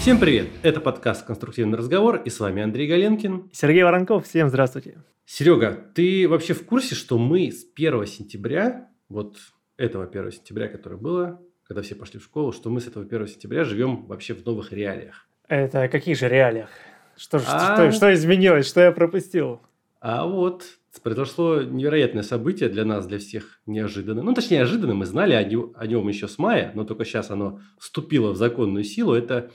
Всем привет! Это подкаст «Конструктивный разговор» и с вами Андрей Галенкин. Сергей Воронков, всем здравствуйте. Серега, ты вообще в курсе, что мы с 1 сентября, вот этого 1 сентября, которое было, когда все пошли в школу, что мы с этого 1 сентября живем вообще в новых реалиях? Это каких же реалиях? Что, а... что, что изменилось? Что я пропустил? А вот произошло невероятное событие для нас, для всех неожиданно. Ну, точнее, неожиданно, мы знали о нем, о нем еще с мая, но только сейчас оно вступило в законную силу. Это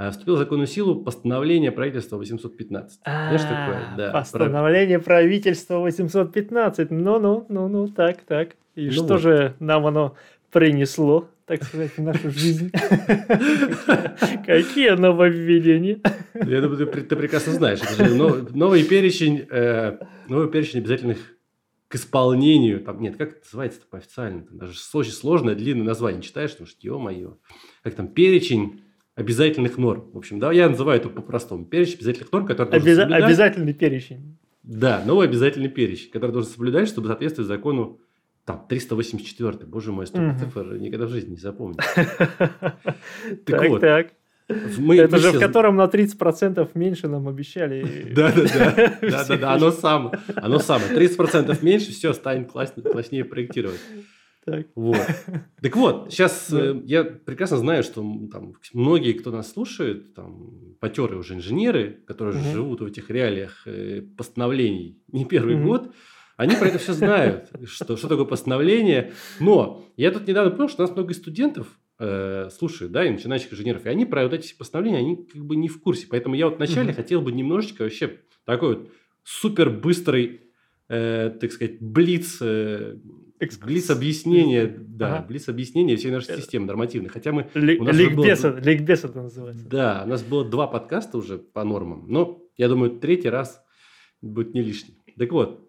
э, вступило в законную силу постановление правительства 815. Знаешь, такое? Да. Постановление про... правительства 815. Ну-ну, ну-ну, так, так. И ну что вот. же нам оно принесло? так сказать, в нашу жизнь. Какие нововведения? Я думаю, ты прекрасно знаешь. Новый перечень, э, новый перечень обязательных к исполнению. Там, нет, как это называется по-официально? Даже очень сложное, длинное название читаешь, потому что, ё-моё. Как там, перечень обязательных норм. В общем, да, я называю это по-простому. Перечень обязательных норм, который Обяза- Обязательный перечень. Да, новый обязательный перечень, который должен соблюдать, чтобы соответствовать закону там, 384 боже мой, столько угу. цифр никогда в жизни не запомню. Так, вот, так. Мы, это мы же все... в котором на 30% меньше нам обещали. Да, да, да. Да, да, да. Оно самое. Оно самое. 30% меньше, все, станет класснее проектировать. Так. Вот. Так вот, сейчас э, я прекрасно знаю, что там, многие, кто нас слушает, там, потеры уже инженеры, которые угу. живут в этих реалиях э, постановлений не первый угу. год, они про это все знают, что, что такое постановление. Но я тут недавно понял, что у нас много студентов э, слушают, да, и начинающих инженеров, и они про вот эти постановления, они как бы не в курсе. Поэтому я вот вначале хотел бы немножечко вообще такой вот супер быстрый, э, так сказать, блиц, э, блиц объяснения, да, ага. блиц объяснения всей нашей системы нормативной. Хотя мы... Ликбез, было... ликбез это называется. Да, у нас было два подкаста уже по нормам, но я думаю, третий раз будет не лишний. Так вот,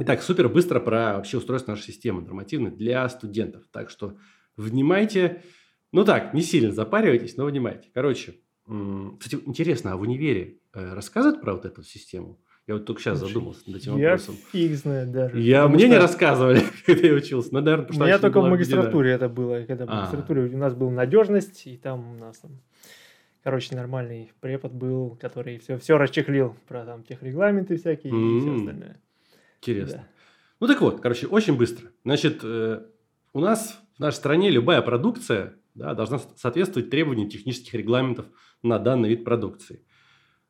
Итак, супер быстро про вообще устройство нашей системы нормативной для студентов. Так что внимайте. Ну так, не сильно запаривайтесь, но внимайте. Короче, кстати, интересно, а в универе э, рассказывают про вот эту систему? Я вот только сейчас задумался над этим я вопросом. Я фиг знает даже. Я, мне что... не рассказывали, когда я учился. Но, наверное, потому, я только в магистратуре это было. Когда в а. магистратуре у нас была надежность, и там у нас там, короче, нормальный препод был, который все, все расчехлил про там техрегламенты всякие mm-hmm. и все остальное. Интересно. Да. Ну так вот, короче, очень быстро. Значит, э, у нас в нашей стране любая продукция да, должна соответствовать требованиям технических регламентов на данный вид продукции.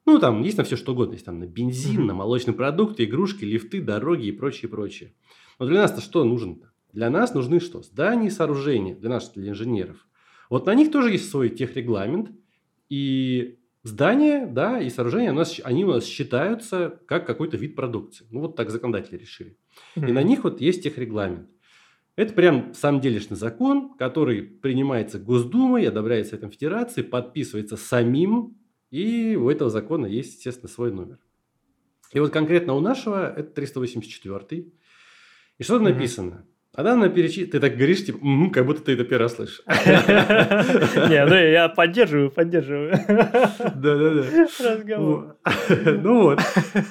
Ну, там есть на все что угодно. Есть там на бензин, на молочные продукты, игрушки, лифты, дороги и прочее, прочее. Но для нас-то что нужно-то? Для нас нужны что? Здания и сооружения, для нас, для инженеров. Вот на них тоже есть свой техрегламент. И Здания, да, и сооружения, у нас, они у нас считаются как какой-то вид продукции. Ну, вот так законодатели решили. Mm-hmm. И на них вот есть техрегламент. Это прям, в самом делешный закон, который принимается Госдумой, одобряется этим Федерацией, подписывается самим, и у этого закона есть, естественно, свой номер. И вот конкретно у нашего это 384. И что там mm-hmm. написано? Она на перечислит, ты так говоришь, типа, угу, как будто ты это первый раз слышишь. Не, ну я поддерживаю, поддерживаю. Да-да-да. Разговор. Ну вот.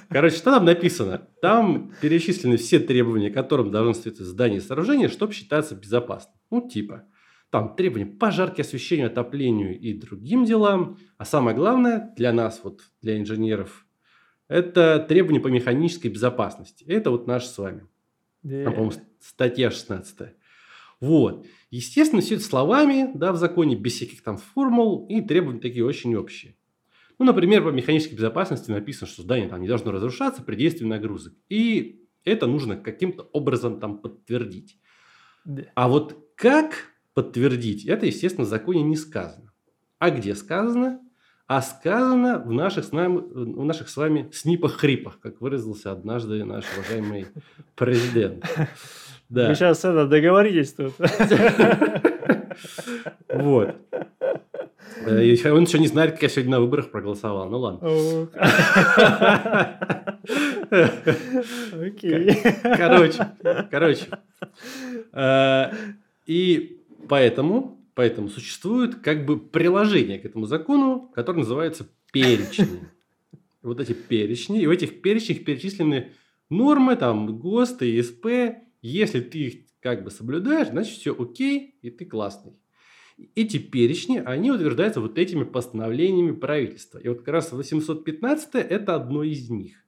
Короче, что там написано? Там перечислены все требования, которым должно соответствовать здание и сооружение, чтобы считаться безопасным. Ну, типа, там требования пожарки, освещению, отоплению и другим делам. А самое главное для нас, вот для инженеров, это требования по механической безопасности. Это вот наш с вами. Yeah. Там, по-моему, статья 16. Вот. Естественно, все это словами, да, в законе, без всяких там формул и требования такие очень общие. Ну, например, по механической безопасности написано, что здание там не должно разрушаться при действии нагрузок. И это нужно каким-то образом там подтвердить. Да. А вот как подтвердить, это, естественно, в законе не сказано. А где сказано? а сказано в наших с, нами, в наших с вами снипах-хрипах, как выразился однажды наш уважаемый президент. Да. Вы сейчас это договорились тут. Вот. Э, он еще не знает, как я сегодня на выборах проголосовал. Ну ладно. Окей. Короче, короче. Э, и поэтому Поэтому существует как бы приложение к этому закону, которое называется перечни. Вот эти перечни. И в этих перечнях перечислены нормы, там, ГОСТы, ИСП. Если ты их как бы соблюдаешь, значит все окей, и ты классный. эти перечни, они утверждаются вот этими постановлениями правительства. И вот как раз 815 это одно из них.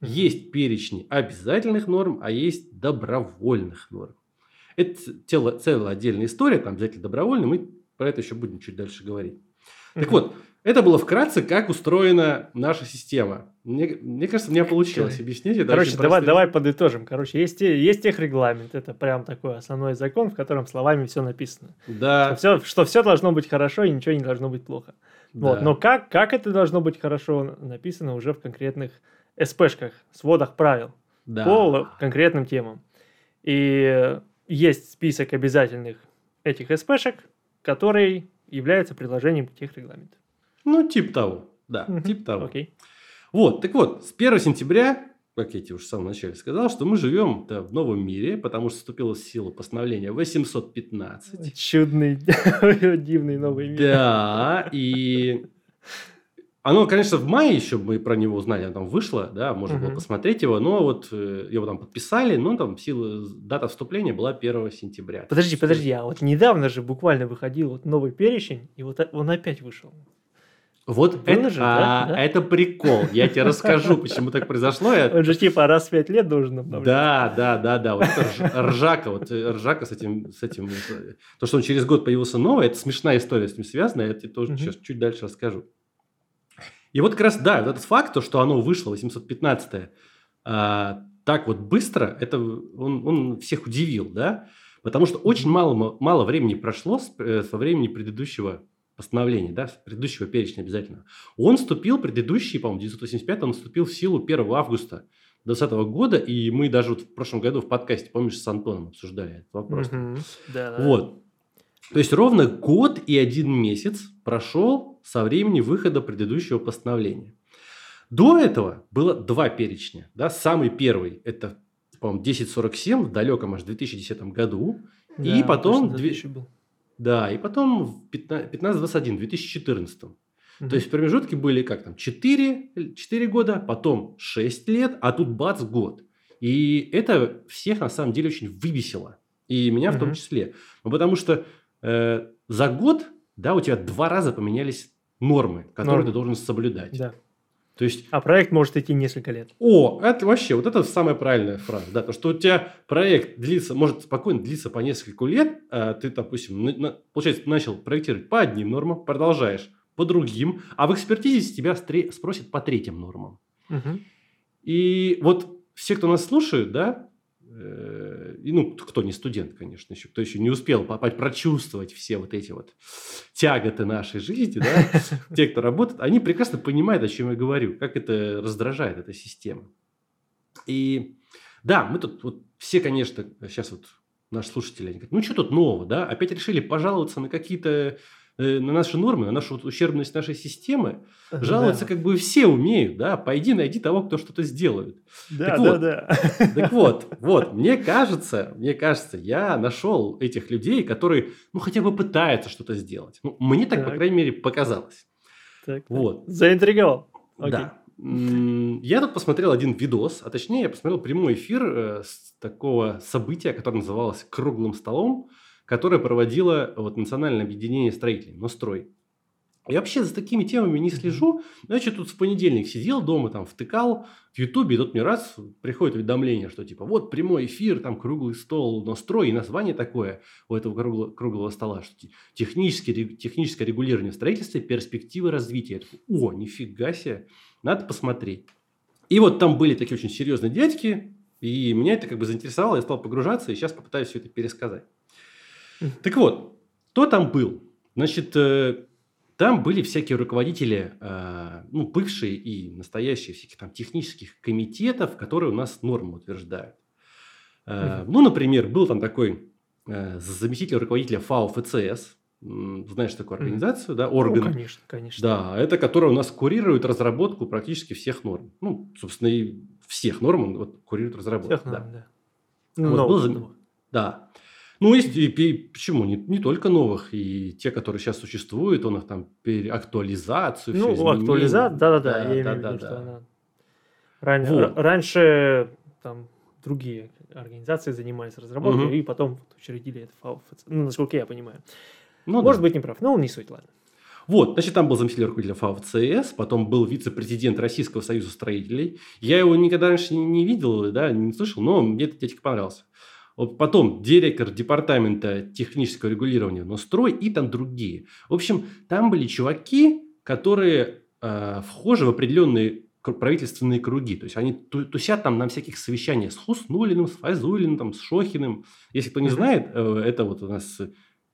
Есть перечни обязательных норм, а есть добровольных норм. Это целая, целая отдельная история, там обязательно добровольно, мы про это еще будем чуть дальше говорить. Так вот, это было вкратце, как устроена наша система. Мне, мне кажется, у меня получилось объяснить это. Короче, давай, давай подытожим. Короче, есть, есть техрегламент. Это прям такой основной закон, в котором словами все написано. Да. Что все, что все должно быть хорошо и ничего не должно быть плохо. Да. Вот. Но как, как это должно быть хорошо написано уже в конкретных СПшках, сводах правил да. по конкретным темам. И есть список обязательных этих СПшек, который является предложением к техрегламенту. Ну, типа того. Да, угу. типа того. Окей. Вот, так вот, с 1 сентября, как я тебе уже в самом начале сказал, что мы живем в новом мире, потому что вступило в силу постановление 815. Чудный, дивный новый мир. Да, и оно, конечно, в мае еще мы про него узнали, оно там вышло, да, можно uh-huh. было посмотреть его, но вот э, его там подписали, но там сила, дата вступления была 1 сентября. Подожди, подожди, а вот недавно же буквально выходил вот новый перечень, и вот он опять вышел. Вот это, же, а, да? это прикол. Я тебе расскажу, почему так произошло. Он же типа раз в пять лет должен обновляться. Да, да, да, да. Вот это ржака, вот э, ржака с этим, с этим. Э, то, что он через год появился новый, это смешная история с ним связана. Я тебе тоже сейчас чуть дальше расскажу. И вот как раз, да, этот факт, то, что оно вышло, 815 а, так вот быстро, это он, он всех удивил, да? Потому что очень мало, мало времени прошло с, э, со времени предыдущего постановления, да, предыдущего перечня обязательно. Он вступил, предыдущий, по-моему, 985, он вступил в силу 1 августа 2020 года, и мы даже вот в прошлом году в подкасте, помнишь, с Антоном обсуждали этот вопрос. Mm-hmm. Да, да. Вот. То есть ровно год и один месяц прошел со времени выхода предыдущего постановления. До этого было два перечня. Да? Самый первый – это, по-моему, 1047 в далеком аж 2010 году. Да, и потом... Две... Был. Да, и потом в 1521, в 2014. Угу. То есть в промежутке были как там 4, 4 года, потом 6 лет, а тут бац, год. И это всех на самом деле очень выбесило. И меня угу. в том числе. Ну, потому что э, за год, да, у тебя два раза поменялись нормы, которые Норм. ты должен соблюдать. Да. То есть... А проект может идти несколько лет. О, это вообще, вот это самая правильная фраза. Да, то, что у тебя проект длится, может спокойно длиться по несколько лет, а ты, допустим, на, на, получается, начал проектировать по одним нормам, продолжаешь по другим, а в экспертизе тебя стре- спросят по третьим нормам. Угу. И вот все, кто нас слушают, да, и, ну, кто не студент, конечно, еще, кто еще не успел попасть, прочувствовать все вот эти вот тяготы нашей жизни, да, те, кто работает, они прекрасно понимают, о чем я говорю, как это раздражает эта система. И да, мы тут вот все, конечно, сейчас вот наши слушатели, они говорят, ну, что тут нового, да, опять решили пожаловаться на какие-то Э, на наши нормы, на нашу вот ущербность нашей системы, жаловаться да. как бы все умеют, да, пойди найди того, кто что-то сделает. Да, так да, вот, да. Так вот, вот, мне кажется, мне кажется, я нашел этих людей, которые, ну, хотя бы пытаются что-то сделать. Ну, мне так, так. по крайней мере, показалось. Так, вот. Заинтриговал. Окей. Да. Я тут посмотрел один видос, а точнее я посмотрел прямой эфир э, с такого события, которое называлось «Круглым столом», которое проводило вот, Национальное объединение строителей, но строй. Я вообще за такими темами не слежу. Значит, тут в понедельник сидел дома, там втыкал в Ютубе, и тут мне раз приходит уведомление, что типа вот прямой эфир, там круглый стол, настрой, и название такое у этого круглого, круглого стола, что техническое, техническое регулирование в строительстве, перспективы развития. Я такой, о, нифига себе, надо посмотреть. И вот там были такие очень серьезные дядьки, и меня это как бы заинтересовало, я стал погружаться, и сейчас попытаюсь все это пересказать. Так вот, кто там был? Значит, э, там были всякие руководители, э, ну, бывшие и настоящие всяких там технических комитетов, которые у нас нормы утверждают. Э, ну, например, был там такой заместитель руководителя ФАО ФЦС, знаешь такую организацию, да, орган. Ну, конечно, конечно. Да, это которая у нас курирует разработку практически всех норм. Ну, собственно, и всех норм вот, курирует разработку. Всех норм, да. да. Вот, был, да. Ну, есть и, и почему? Не, не только новых, и те, которые сейчас существуют, он их там актуализацию, Ну, актуализация, да-да-да, я имею в виду, что она... Ран... Вот. Раньше там другие организации занимались разработкой, угу. и потом учредили это ФАО, ну, насколько я понимаю. Ну, Может да. быть, не прав, но он не суть, ладно. Вот, значит, там был заместитель руководителя ФАВ потом был вице-президент Российского союза строителей. Я его никогда раньше не видел, да, не слышал, но мне этот дядька понравился. Вот потом директор департамента технического регулирования Нострой и там другие. В общем, там были чуваки, которые э, вхожи в определенные правительственные круги. То есть они тусят там на всяких совещаниях с Хуснулиным, с Файзулиным, там, с Шохиным. Если кто не знает, э, это вот у нас э,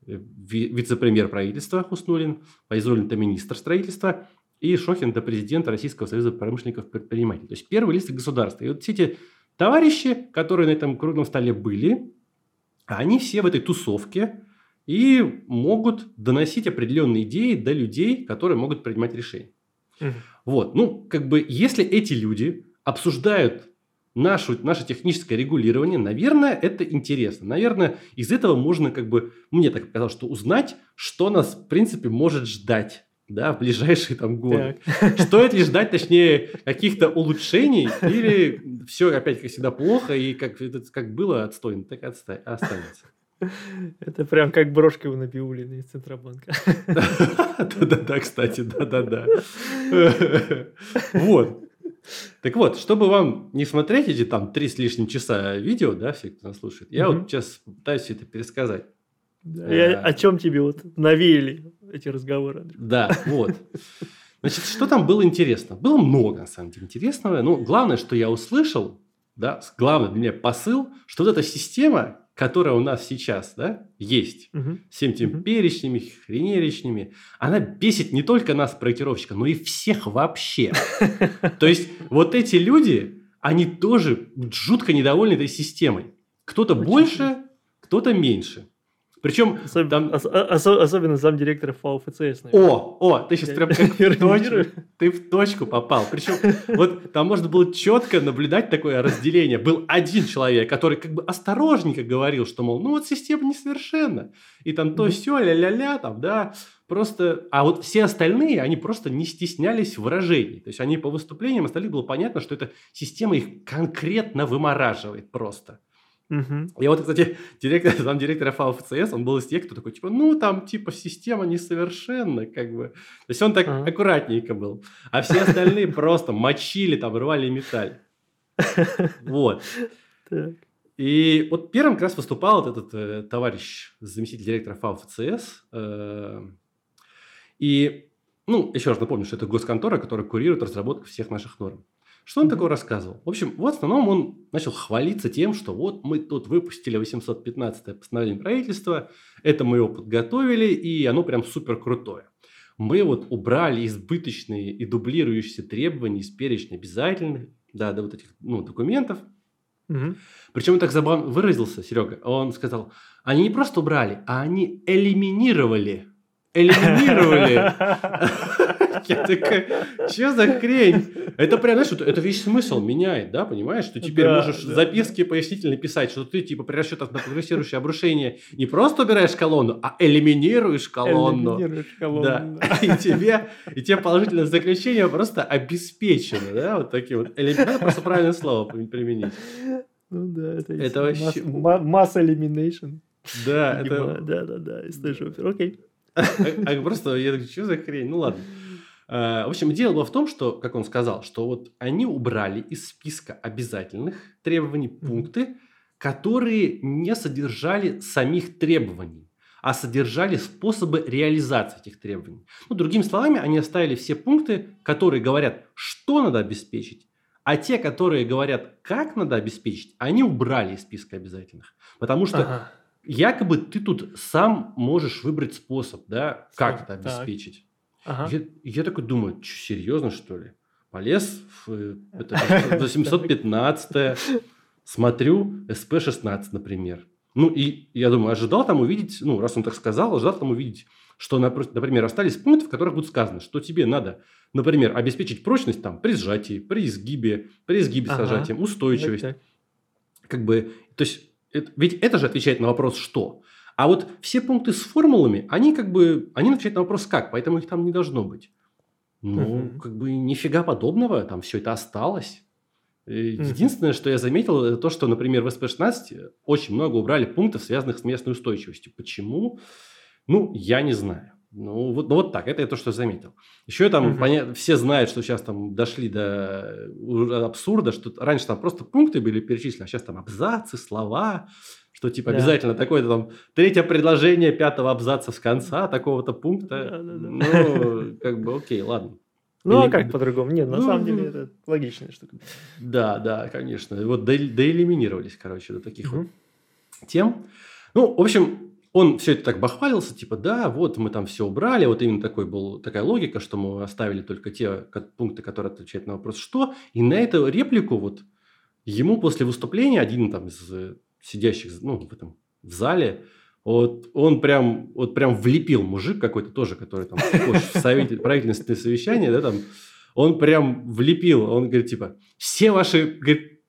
вице-премьер правительства Хуснулин, Файзулин – это министр строительства, и Шохин – это президент Российского союза промышленников предпринимателей. То есть первый лист государства. И вот все эти товарищи, которые на этом круглом столе были, они все в этой тусовке и могут доносить определенные идеи до людей, которые могут принимать решения. Угу. Вот, ну, как бы, если эти люди обсуждают нашу, наше техническое регулирование, наверное, это интересно. Наверное, из этого можно, как бы, мне так показалось, что узнать, что нас, в принципе, может ждать да, в ближайшие там годы. Так. Стоит ли ждать, точнее, каких-то улучшений, или все опять, как всегда, плохо, и как, как было отстойно, так и останется. Это прям как брошка у Набиулина из Центробанка. Да-да-да, кстати, да-да-да. Вот. Так вот, чтобы вам не смотреть эти там три с лишним часа видео, да, все, кто нас слушает, я вот сейчас пытаюсь это пересказать. О чем тебе вот навеяли эти разговоры? Да, вот. Значит, что там было интересно? Было много, на самом деле, интересного. Ну, главное, что я услышал, да, главный для меня посыл, что вот эта система, которая у нас сейчас да, есть, угу. всем этими угу. перечнями, хренеречнями, она бесит не только нас, проектировщика, но и всех вообще. То есть, вот эти люди, они тоже жутко недовольны этой системой. Кто-то больше, кто-то меньше. Причем Особ... там... Ос- ос- особенно замдиректора ФАО ФЦС. О, о, ты сейчас прям как в точку, ты в точку попал. Причем вот там можно было четко наблюдать такое разделение. Был один человек, который как бы осторожненько говорил, что, мол, ну вот система несовершенна. И там то все, ля-ля-ля, там, да, просто... А вот все остальные, они просто не стеснялись выражений. То есть они по выступлениям остальных было понятно, что эта система их конкретно вымораживает просто. Угу. И вот, кстати, директор, там директор ФАО ФЦС, он был из тех, кто такой, типа, ну, там, типа, система несовершенна, как бы. То есть он так ага. аккуратненько был. А все остальные просто мочили, там, рвали металл. Вот. И вот первым как раз выступал вот этот э, товарищ, заместитель директора ФАО ФЦС. Э, и, ну, еще раз напомню, что это госконтора, которая курирует разработку всех наших норм. Что он такое рассказывал? В общем, в основном он начал хвалиться тем, что вот мы тут выпустили 815-е постановление правительства, это мы его подготовили, и оно прям супер крутое. Мы вот убрали избыточные и дублирующиеся требования из перечня обязательных, да, до вот этих ну, документов. Угу. Причем он так забавно выразился, Серега. Он сказал, они не просто убрали, а они элиминировали. Элиминировали. Я такая, что за хрень? Это прям, знаешь, это весь смысл меняет, да, понимаешь? Что теперь да, можешь да, записки пояснительно писать, что ты типа при расчетах на прогрессирующее обрушение не просто убираешь колонну, а элиминируешь колонну. Элиминируешь колонну. Да. И тебе, и тебе положительное заключение просто обеспечено, да, вот такие вот. Элиминация, просто правильное слово применить. Ну да, это, это вообще... Масс elimination. Да, это... Да, да, да, из той же Окей. А, а просто я такой, что за хрень? Ну ладно. Э, в общем, дело было в том, что, как он сказал, что вот они убрали из списка обязательных требований пункты, которые не содержали самих требований, а содержали способы реализации этих требований. Ну, другими словами, они оставили все пункты, которые говорят, что надо обеспечить, а те, которые говорят, как надо обеспечить, они убрали из списка обязательных. Потому что ага. якобы ты тут сам можешь выбрать способ, да, как это обеспечить. Ага. Я, я такой думаю, что, серьезно, что ли? Полез в э, это, 815 смотрю СП-16, например. Ну, и я думаю, ожидал там увидеть, ну, раз он так сказал, ожидал там увидеть, что, например, остались пункты, в которых будет сказано, что тебе надо, например, обеспечить прочность там при сжатии, при изгибе, при изгибе ага. с сжатием, устойчивость. Как бы, то есть, это, ведь это же отвечает на вопрос «что?». А вот все пункты с формулами, они как бы, они отвечают на вопрос «как?», поэтому их там не должно быть. Ну, угу. как бы нифига подобного, там все это осталось. Единственное, что я заметил, это то, что, например, в СП-16 очень много убрали пунктов, связанных с местной устойчивостью. Почему? Ну, я не знаю. Ну вот, ну, вот так, это я то, что заметил. Еще там поня... все знают, что сейчас там дошли до абсурда, что раньше там просто пункты были перечислены, а сейчас там абзацы, слова, что типа да. обязательно такое-то там третье предложение пятого абзаца с конца такого-то пункта. Да, да, да. Ну, как бы окей, ладно. Ну, Или... а как по-другому? Нет, на ну, самом деле это логичная штука. Да, да, конечно. Вот доэлиминировались, короче, до таких угу. вот тем. Ну, в общем, он все это так бахвалился, типа, да, вот мы там все убрали, вот именно такой был, такая логика, что мы оставили только те пункты, которые отвечают на вопрос «что?». И на эту реплику вот ему после выступления один там из э, сидящих ну, в этом в зале, вот он прям, вот прям влепил мужик какой-то тоже, который там в совете, правительственное совещание, да, там, он прям влепил, он говорит, типа, все ваши говорит,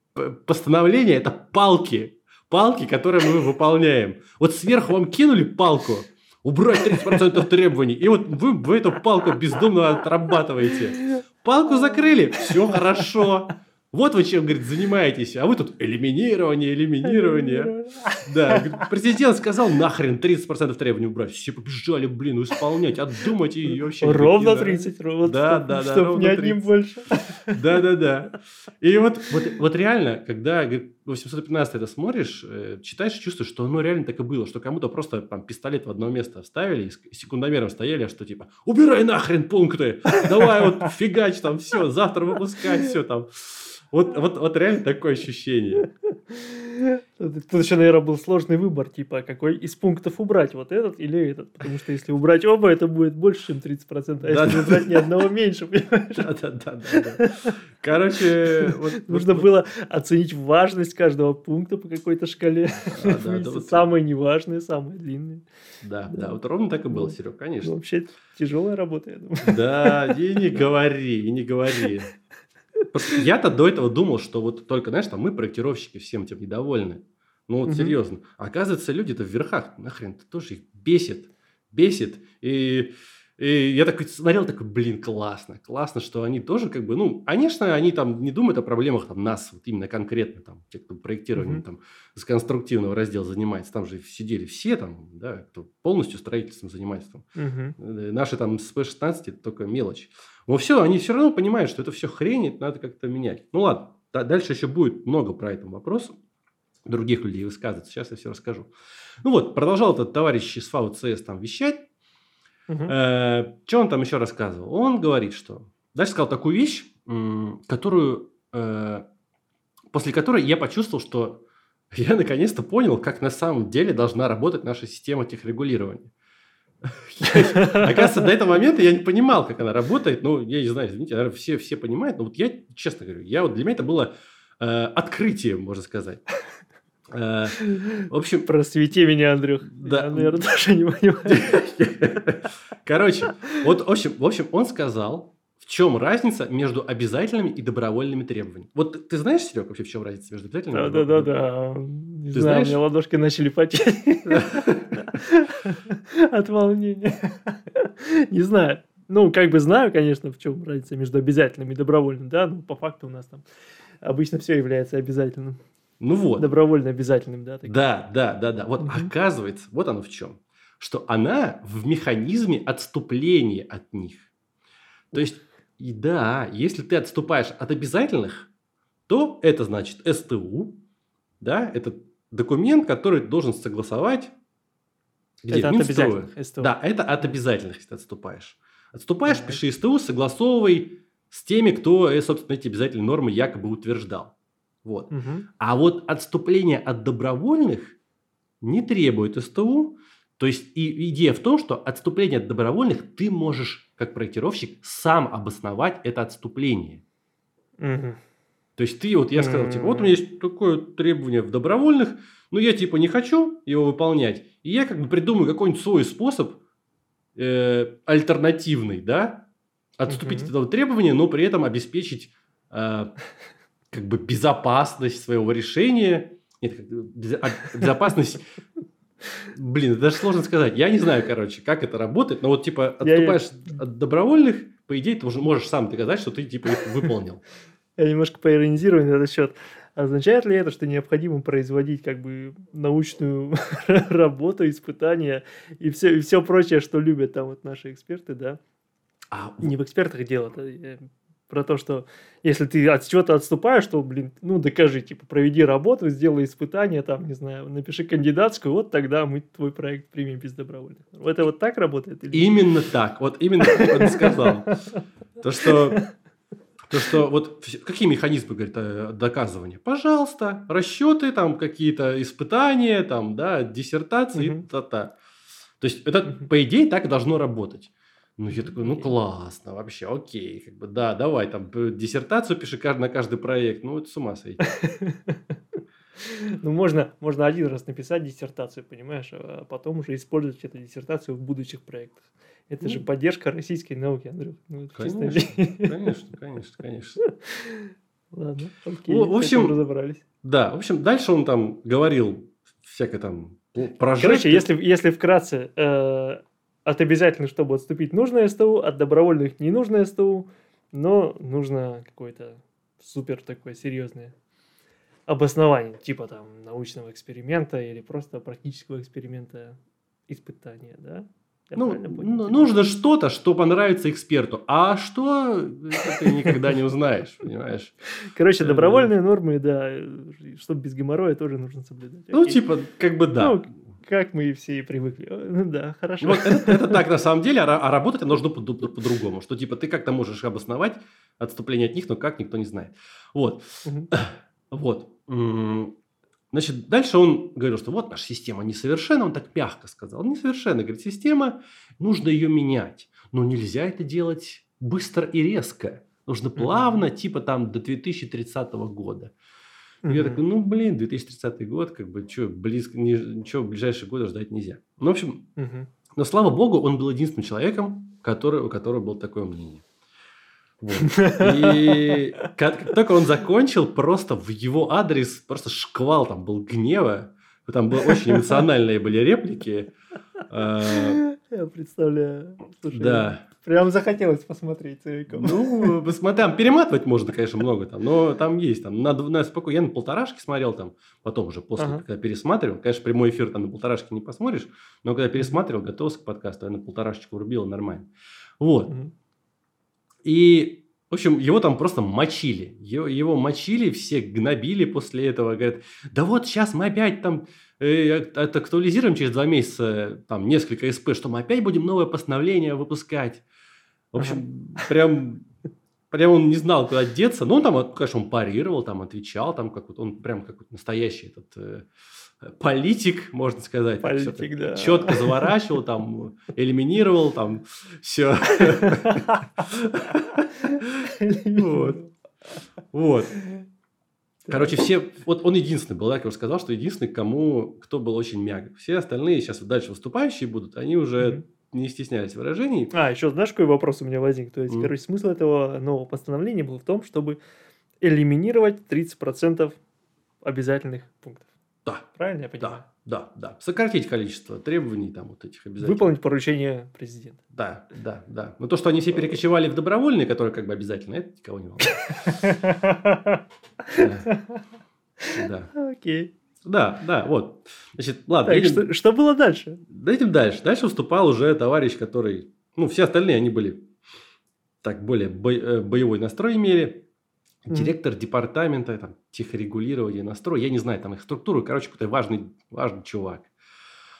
постановления – это палки, палки, которые мы выполняем. Вот сверху вам кинули палку, убрать 30% требований, и вот вы, вы эту палку бездумно отрабатываете. Палку закрыли, все хорошо. Вот вы чем, говорит, занимаетесь, а вы тут элиминирование, элиминирование. Да, президент сказал, нахрен 30% требований убрать. Все побежали, блин, исполнять, отдумать и вообще... Ровно 30, ровно. Да, да, да. Чтобы не одним больше. Да, да, да. И вот, вот, вот реально, когда 815 это смотришь, э, читаешь и чувствуешь, что оно реально так и было, что кому-то просто там пистолет в одно место вставили и секундомером стояли, что типа, убирай нахрен пункты, давай вот фигач там, все, завтра выпускать, все там. Вот, вот, вот реально такое ощущение. Тут еще, наверное, был сложный выбор, типа, какой из пунктов убрать, вот этот или этот. Потому что если убрать оба, это будет больше, чем 30%, а если убрать ни одного меньше, понимаешь? Да-да-да. Короче... Нужно было оценить важность каждого пункта по какой-то шкале. Самые неважные, самые длинные. Да, да, вот ровно так и было, Серег, конечно. Вообще тяжелая работа, я думаю. Да, и не говори, и не говори. Я-то до этого думал, что вот только, знаешь, там мы, проектировщики, всем этим недовольны. Ну вот угу. серьезно. оказывается, люди-то в верхах, нахрен, это тоже их бесит. Бесит. И, и я такой смотрел, такой, блин, классно. Классно, что они тоже как бы, ну, конечно, они там не думают о проблемах там нас, вот именно конкретно там, те, кто проектированием угу. там с конструктивного раздела занимается. Там же сидели все там, да, кто полностью строительством занимается. Там. Угу. Наши там с P16 это только мелочь. Но все, они все равно понимают, что это все хрень, это надо как-то менять. Ну ладно, дальше еще будет много про этот вопрос других людей высказываться. Сейчас я все расскажу. Ну вот, продолжал этот товарищ из ФАУ-ЦС там вещать. Угу. Э, что он там еще рассказывал? Он говорит, что... Дальше сказал такую вещь, которую... Э, после которой я почувствовал, что я наконец-то понял, как на самом деле должна работать наша система техрегулирования. Оказывается, до этого момента я не понимал, как она работает. Ну, я не знаю, извините, наверное, все, все понимают. Но вот я, честно говорю, я вот для меня это было э, открытием, можно сказать. Э, в общем... Просвети меня, Андрюх. Да. Я, наверное, тоже не понимаю. Короче, вот, в общем, в общем, он сказал, чем разница между обязательными и добровольными требованиями? Вот ты знаешь, Серег, вообще в чем разница между обязательными и добровольными? Да, да, да. Не ты знаю, знаешь? у меня ладошки начали потеть от волнения. Не знаю. Ну, как бы знаю, конечно, в чем разница между обязательным и добровольным, да, но по факту у нас там обычно все является обязательным. Ну вот. Добровольно обязательным, да? Таким. Да, да, да, да. Вот угу. оказывается, вот оно в чем. Что она в механизме отступления от них. То есть и да, если ты отступаешь от обязательных, то это значит СТУ, да, это документ, который должен согласовать где? Это от обязательных СТУ. Да, это от обязательных, если ты отступаешь. Отступаешь, да. пиши СТУ, согласовывай с теми, кто, э, собственно, эти обязательные нормы якобы утверждал. Вот. Угу. А вот отступление от добровольных не требует СТУ, то есть и идея в том, что отступление от добровольных ты можешь, как проектировщик, сам обосновать это отступление. Угу. То есть ты, вот я сказал, типа, вот у меня есть такое требование в добровольных, но я типа не хочу его выполнять, и я как бы придумаю какой-нибудь свой способ э, альтернативный, да, отступить угу. от этого требования, но при этом обеспечить э, как бы безопасность своего решения, нет, безопасность Блин, это даже сложно сказать. Я не знаю, короче, как это работает, но вот типа отступаешь я, от добровольных, по идее, ты уже можешь сам доказать, что ты типа их выполнил. Я немножко поиронизирую на этот счет. Означает ли это, что необходимо производить как бы научную работу, испытания и все, и все прочее, что любят там вот наши эксперты, да? А... Не в экспертах дело, про то, что если ты от чего-то отступаешь, то, блин, ну, докажи, типа, проведи работу, сделай испытание, там, не знаю, напиши кандидатскую, вот тогда мы твой проект примем без добровольных. Это вот так работает? Или... Именно так, вот именно как он сказал. То, что то, что вот какие механизмы, говорит, э, доказывания? Пожалуйста, расчеты, там какие-то испытания, там, да, диссертации, угу. та-та. То есть это, по идее, так должно работать. Ну, я такой, ну, классно, вообще, окей, как бы, да, давай, там, диссертацию пиши на каждый проект, ну, это с ума сойти. Ну, можно, можно один раз написать диссертацию, понимаешь, а потом уже использовать эту диссертацию в будущих проектах. Это ну, же поддержка российской науки, Андрюх. Ну, конечно, конечно, конечно, конечно. Ладно, окей, ну, в общем, разобрались. Да, в общем, дальше он там говорил всякое там прожекты. Короче, если, если вкратце, э, от обязательных, чтобы отступить, нужно СТУ, от добровольных не нужно СТУ, но нужно какое-то супер такое серьезное обоснование, типа там научного эксперимента или просто практического эксперимента испытания, да? Я ну, ну нужно что-то, что понравится эксперту. А что, ты никогда не узнаешь, понимаешь? Короче, э, добровольные нормы, да, чтобы без геморроя тоже нужно соблюдать. Ну, типа, как бы да. Как мы все и привыкли. Ну да, хорошо. Вот это, это так на самом деле, а, а работать нужно по- по- по-другому. Что типа ты как-то можешь обосновать отступление от них, но как никто не знает. Вот. Угу. Вот. Значит, дальше он говорил, что вот наша система несовершенна, он так мягко сказал, несовершенна, говорит, система, нужно ее менять, но нельзя это делать быстро и резко, нужно плавно, mm типа там до 2030 года. Mm-hmm. Я такой, ну, блин, 2030 год, как бы, что, близко, ничего в ближайшие годы ждать нельзя. Ну, в общем, mm-hmm. но слава богу, он был единственным человеком, который, у которого было такое мнение. Вот. И как только он закончил, просто в его адрес просто шквал там был гнева. Там были очень эмоциональные были реплики. А, Я представляю. Слушай, да. Прям захотелось посмотреть целиком. Ну, там перематывать можно, конечно, много там, но там есть. Там, на, на, спокойно, я на полторашке смотрел там, потом уже после, ага. когда пересматривал. Конечно, прямой эфир там на полторашке не посмотришь, но когда пересматривал, готовился к подкасту, я на полторашечку врубил нормально. Вот. Угу. И, в общем, его там просто мочили. Его, его мочили, все гнобили после этого. Говорят, да вот сейчас мы опять там э, это актуализируем через два месяца, там, несколько СП, что мы опять будем новое постановление выпускать. В общем, прям прям он не знал, куда деться. Но он там, конечно, он парировал, там отвечал, там как вот он прям как вот настоящий этот э, политик, можно сказать. Политик, да. Четко заворачивал, там, элиминировал, там, все. Вот. Вот. Короче, все, вот он единственный был, да, как я уже сказал, что единственный, кому, кто был очень мягок. Все остальные сейчас дальше выступающие будут, они уже не стеснялись выражений. А, еще знаешь, какой вопрос у меня возник? То есть, mm. короче, смысл этого нового постановления был в том, чтобы элиминировать 30% обязательных пунктов. Да. Правильно я понимаю? Да, да, да. Сократить количество требований там вот этих обязательно. Выполнить поручение президента. Да, да, да. Но то, что они все перекочевали в добровольные, которые как бы обязательно, это никого не волнует. Да. Окей. Да, да, вот. Значит, ладно. Так, что, что было дальше? Дойдем дальше. Дальше выступал уже товарищ, который... Ну, все остальные, они были так более бо- э, боевой настрой имели директор департамента там, техрегулирования настрой, я не знаю там их структуру, короче, какой-то важный, важный чувак.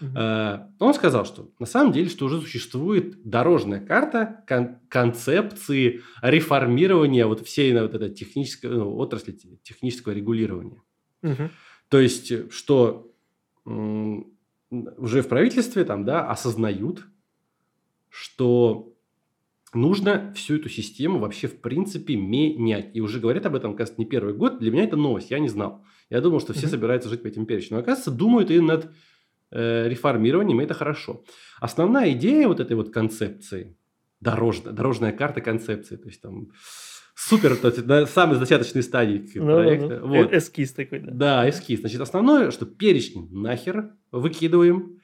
Mm-hmm. Он сказал, что на самом деле, что уже существует дорожная карта кон- концепции реформирования вот всей вот этой технической ну, отрасли технического регулирования. Mm-hmm. То есть, что м- уже в правительстве там, да, осознают, что нужно всю эту систему вообще в принципе менять. И уже говорят об этом, кажется, не первый год. Для меня это новость, я не знал. Я думал, что все mm-hmm. собираются жить по этим перечням. Но оказывается, думают и над э, реформированием, и это хорошо. Основная идея вот этой вот концепции, дорожная, дорожная карта концепции, то есть там супер, то есть, на самой зачаточной стадии ну, проекта. Ну, ну. Вот. Эскиз такой, да. Да, эскиз. Значит, основное, что перечень нахер выкидываем,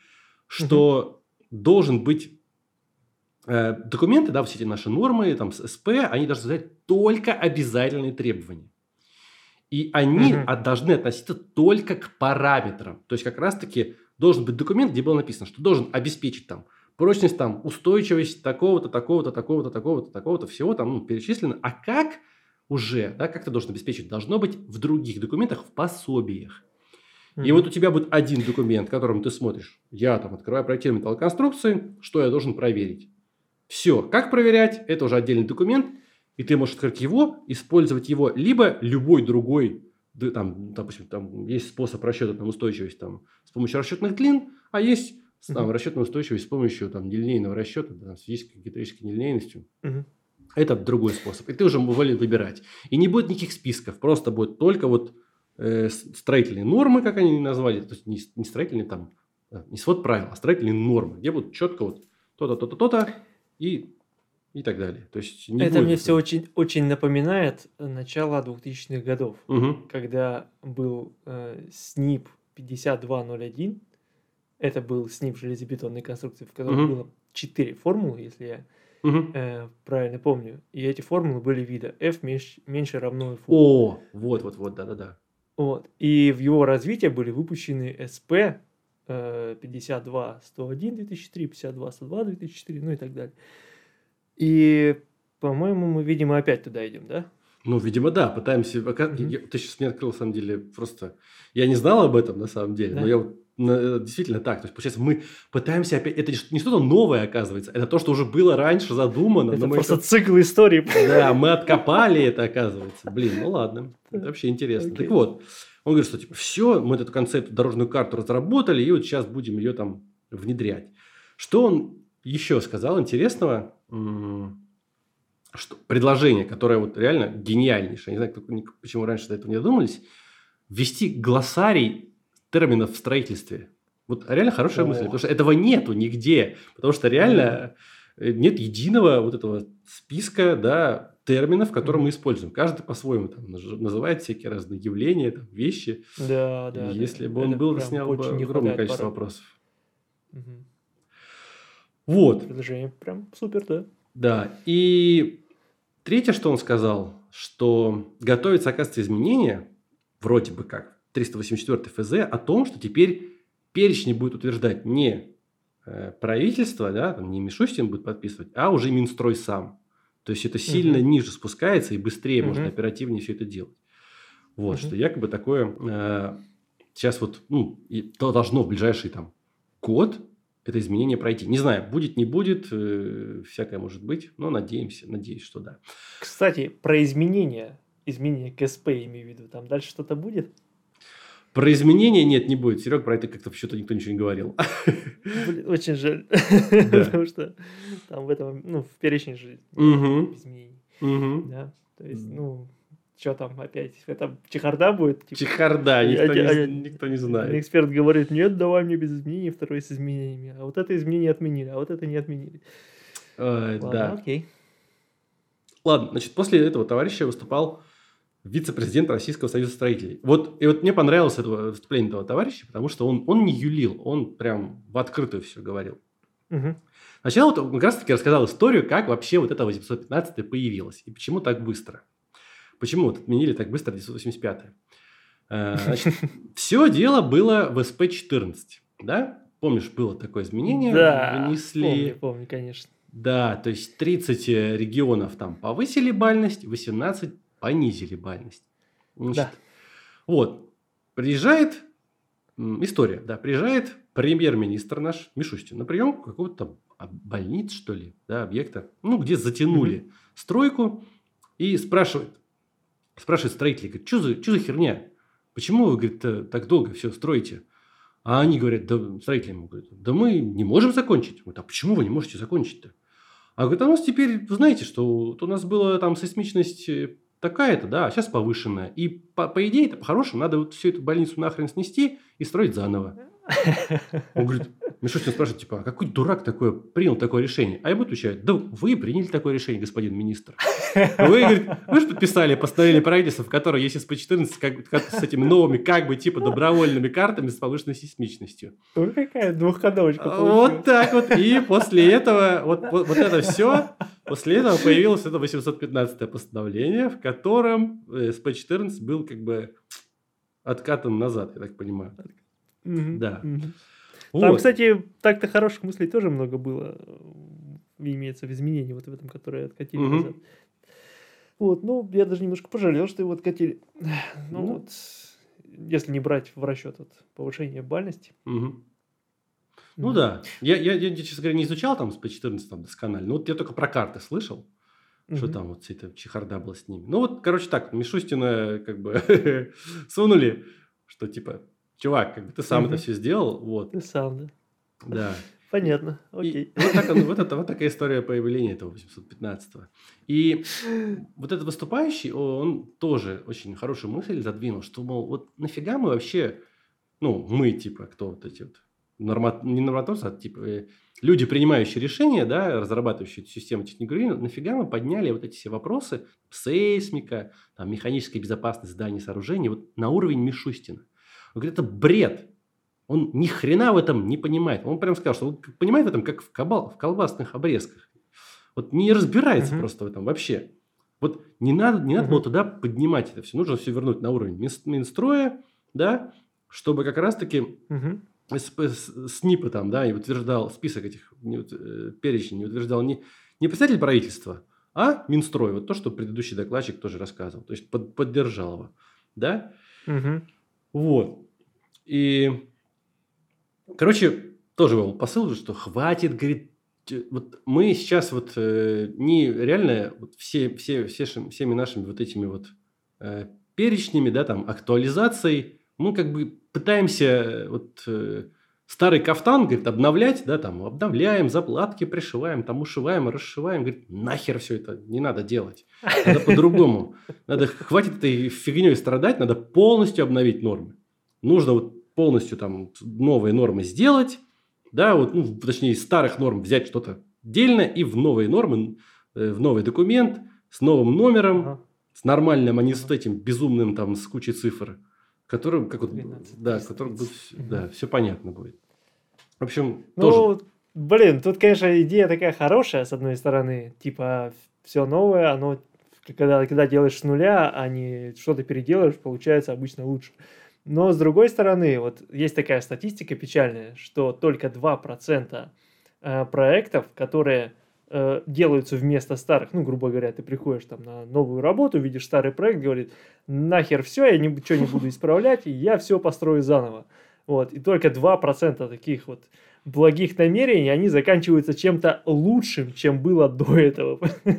что угу. должен быть Э, документы, да, все эти наши нормы, там, СП, они должны содержать только обязательные требования. И они угу. должны относиться только к параметрам. То есть, как раз-таки должен быть документ, где было написано, что должен обеспечить там прочность, там, устойчивость такого-то, такого-то, такого-то, такого-то, такого-то, всего там ну, перечислено. А как уже, да, как ты должен обеспечить, должно быть в других документах, в пособиях. И вот у тебя будет один документ, которым ты смотришь. Я там открываю проектирование металлоконструкции, что я должен проверить. Все. Как проверять? Это уже отдельный документ. И ты можешь открыть его, использовать его, либо любой другой, там, допустим, там есть способ расчета там, устойчивости там, с помощью расчетных длин, а есть там, расчетная устойчивость с помощью там, нелинейного расчета, там, с физической геометрической нелинейностью. Это другой способ. И ты уже волен выбирать. И не будет никаких списков. Просто будет только вот э, строительные нормы, как они назвали. То есть не, не строительные там, не свод правил, а строительные нормы, где будут четко вот то-то, то-то, то-то и и так далее. То есть не Это мне все очень, очень напоминает начало 2000-х годов, угу. когда был э, СНИП 5201. Это был СНИП железобетонной конструкции, в котором угу. было четыре формулы, если я угу. э, правильно помню. И эти формулы были вида F меньше, меньше равно F. О, вот, вот, вот, да-да-да. Вот. И в его развитии были выпущены СП э, 52 101 2003, 52 102 2004, ну и так далее. И, по-моему, мы, видимо, опять туда идем, да? Ну, видимо, да. Пытаемся... Mm-hmm. Ты сейчас мне открыл, на самом деле, просто... Я не знал об этом, на самом деле, да? но я вот э, действительно так. То есть, получается, мы пытаемся опять... Это не что-то новое, оказывается. Это то, что уже было раньше задумано. Это просто это... цикл истории. Да, мы откопали это, оказывается. Блин, ну ладно. Это вообще интересно. Okay. Так вот, он говорит, что типа все, мы эту концепцию, дорожную карту разработали, и вот сейчас будем ее там внедрять. Что он еще сказал интересного? что предложение, которое вот реально гениальнейшее, не знаю, почему раньше до этого не додумались, ввести глоссарий терминов в строительстве. Вот реально хорошая О. мысль, потому что этого нету нигде, потому что реально mm. нет единого вот этого списка, да, терминов, которые mm. мы используем. Каждый по-своему там называет всякие разные явления, там, вещи. Да, да. И если да. бы он это был, снял бы огромное количество пора. вопросов. Угу. Вот. Предложение прям супер, да. Да. И третье, что он сказал, что готовится, оказывается, изменение, вроде бы как, 384 ФЗ, о том, что теперь перечни будет утверждать не э, правительство, да, там не Мишустин будет подписывать, а уже Минстрой сам. То есть это сильно угу. ниже спускается и быстрее угу. можно оперативнее все это делать. Вот, угу. что якобы такое э, сейчас вот ну, и должно в ближайший там год это изменение пройти. Не знаю, будет, не будет, э, всякое может быть, но надеемся, надеюсь, что да. Кстати, про изменения, изменения КСП, имею в виду, там дальше что-то будет? Про изменения нет, не будет. Серег, про это как-то почему-то никто ничего не говорил. Блин, очень жаль. Потому что там в этом, ну, в перечне же изменений. Да, то есть, ну, что там опять? Это чехарда будет? Типа, чехарда, никто, а, не, а, никто не знает. Эксперт говорит, нет, давай мне без изменений, второй с изменениями. А вот это изменение отменили, а вот это не отменили. Э, Ладно, да. окей. Ладно, значит, после этого товарища выступал вице-президент Российского союза строителей. Вот, и вот мне понравилось это выступление этого товарища, потому что он, он не юлил, он прям в открытую все говорил. Угу. Сначала вот он как раз таки рассказал историю, как вообще вот это 815 появилось и почему так быстро. Почему вот отменили так быстро 985-е? Э, значит, все дело было в СП-14, да? Помнишь, было такое изменение? Да, внесли... помню, помню, конечно. Да, то есть 30 э, регионов там повысили бальность, 18 понизили бальность. Значит, да. Вот, приезжает, история, да, приезжает премьер-министр наш Мишустин на прием какого-то там больниц, что ли, да, объекта, ну, где затянули mm-hmm. стройку и спрашивает, Спрашивает строителей, говорит, что за, что за херня? Почему вы, говорит, э, так долго все строите? А они говорят, да, строители ему говорят, да мы не можем закончить. Говорит, а почему вы не можете закончить-то? А говорит, а у нас теперь, вы знаете, что вот у нас была там сейсмичность э, такая-то, да, а сейчас повышенная. И по, по идее, это по-хорошему, надо вот всю эту больницу нахрен снести и строить заново. Он говорит, Мишустин спрашивает, типа, а какой дурак такое принял такое решение? А ему отвечают, да вы приняли такое решение, господин министр. Вы, говорит, вы же подписали постановление правительства, в котором есть СП-14 как, как, с этими новыми, как бы, типа, добровольными картами с повышенной сейсмичностью. Ой, какая двухходовочка Вот так вот. И после этого, вот, вот, вот это все После этого появилось это 815 постановление, в котором SP14 был как бы откатан назад, я так понимаю. Да. Там, кстати, так-то хороших мыслей тоже много было, имеется в изменении вот в этом, которые откатили назад. Вот, ну, я даже немножко пожалел, что его откатили. Ну, ну вот, если не брать в расчет вот, повышение бальности. Угу. Ну да. Я, я, я, честно говоря, не изучал там с P14 там, досконально. Ну, вот я только про карты слышал, угу. что там вот вся эта чехарда была с ними. Ну, вот, короче, так, Мишустина как бы сунули, что типа, чувак, как бы ты сам угу. это все сделал. Вот. Ты сам, да. Да. Понятно, окей. И вот, так, вот, это, вот такая история появления этого 815-го. И вот этот выступающий, он тоже очень хорошую мысль задвинул, что, мол, вот нафига мы вообще, ну, мы, типа, кто вот эти вот, норма, не нормативцы, а типа э, люди, принимающие решения, да, разрабатывающие эту систему технологии, нафига мы подняли вот эти все вопросы сейсмика, там, механической безопасности зданий, сооружений вот на уровень Мишустина. Он говорит, это бред. Он ни хрена в этом не понимает. Он прям сказал, что он понимает в этом, как в, кабал, в колбасных обрезках. Вот не разбирается угу. просто в этом вообще. Вот не надо, не надо угу. было туда поднимать это все. Нужно все вернуть на уровень Минстроя, да, чтобы как раз-таки угу. СНИПа там, да, и утверждал список этих не, э, перечень, не утверждал не, не представитель правительства, а Минстрой. Вот то, что предыдущий докладчик тоже рассказывал. То есть под, поддержал его, да. Угу. Вот. И Короче, тоже был посыл, что хватит, говорит, вот мы сейчас вот э, не реально вот все, все, все, всеми нашими вот этими вот э, перечнями, да, там, актуализацией, мы как бы пытаемся э, вот э, старый кафтан, говорит, обновлять, да, там, обновляем, заплатки пришиваем, там, ушиваем, расшиваем, говорит, нахер все это не надо делать, надо по-другому, надо, хватит этой фигней страдать, надо полностью обновить нормы. Нужно вот полностью там новые нормы сделать, да, вот, ну, точнее, из старых норм взять что-то отдельно и в новые нормы, э, в новый документ с новым номером, ага. с нормальным, а не с этим безумным там с кучей цифр, которым, как вот, 12, да, которым будет, да, все понятно будет. В общем, ну, тоже. Блин, тут, конечно, идея такая хорошая, с одной стороны, типа, все новое, оно, когда, когда делаешь с нуля, а не что-то переделаешь, получается обычно лучше. Но с другой стороны, вот есть такая статистика печальная, что только 2% э, проектов, которые э, делаются вместо старых, ну, грубо говоря, ты приходишь там на новую работу, видишь старый проект, говорит, нахер все, я ничего не буду исправлять, и я все построю заново. Вот, и только 2% таких вот благих намерений, они заканчиваются чем-то лучшим, чем было до этого.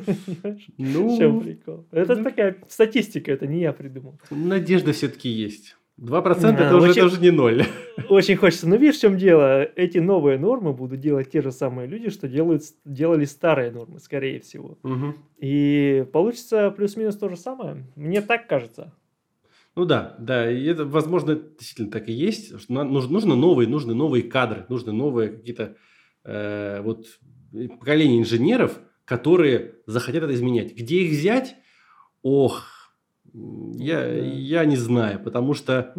Ну, чем прикол? Это ну, такая статистика, это не я придумал. Надежда все-таки есть. 2% да, это, уже, очень, это уже не ноль. Очень хочется. Но видишь, в чем дело? Эти новые нормы будут делать те же самые люди, что делают, делали старые нормы, скорее всего. Угу. И получится плюс-минус то же самое. Мне так кажется. Ну да, да, и это, возможно, действительно так и есть. Что нужно, нужны новые, нужны новые кадры, нужны новые какие-то э, вот поколения инженеров, которые захотят это изменять. Где их взять? Ох, я, да. я не знаю, потому что,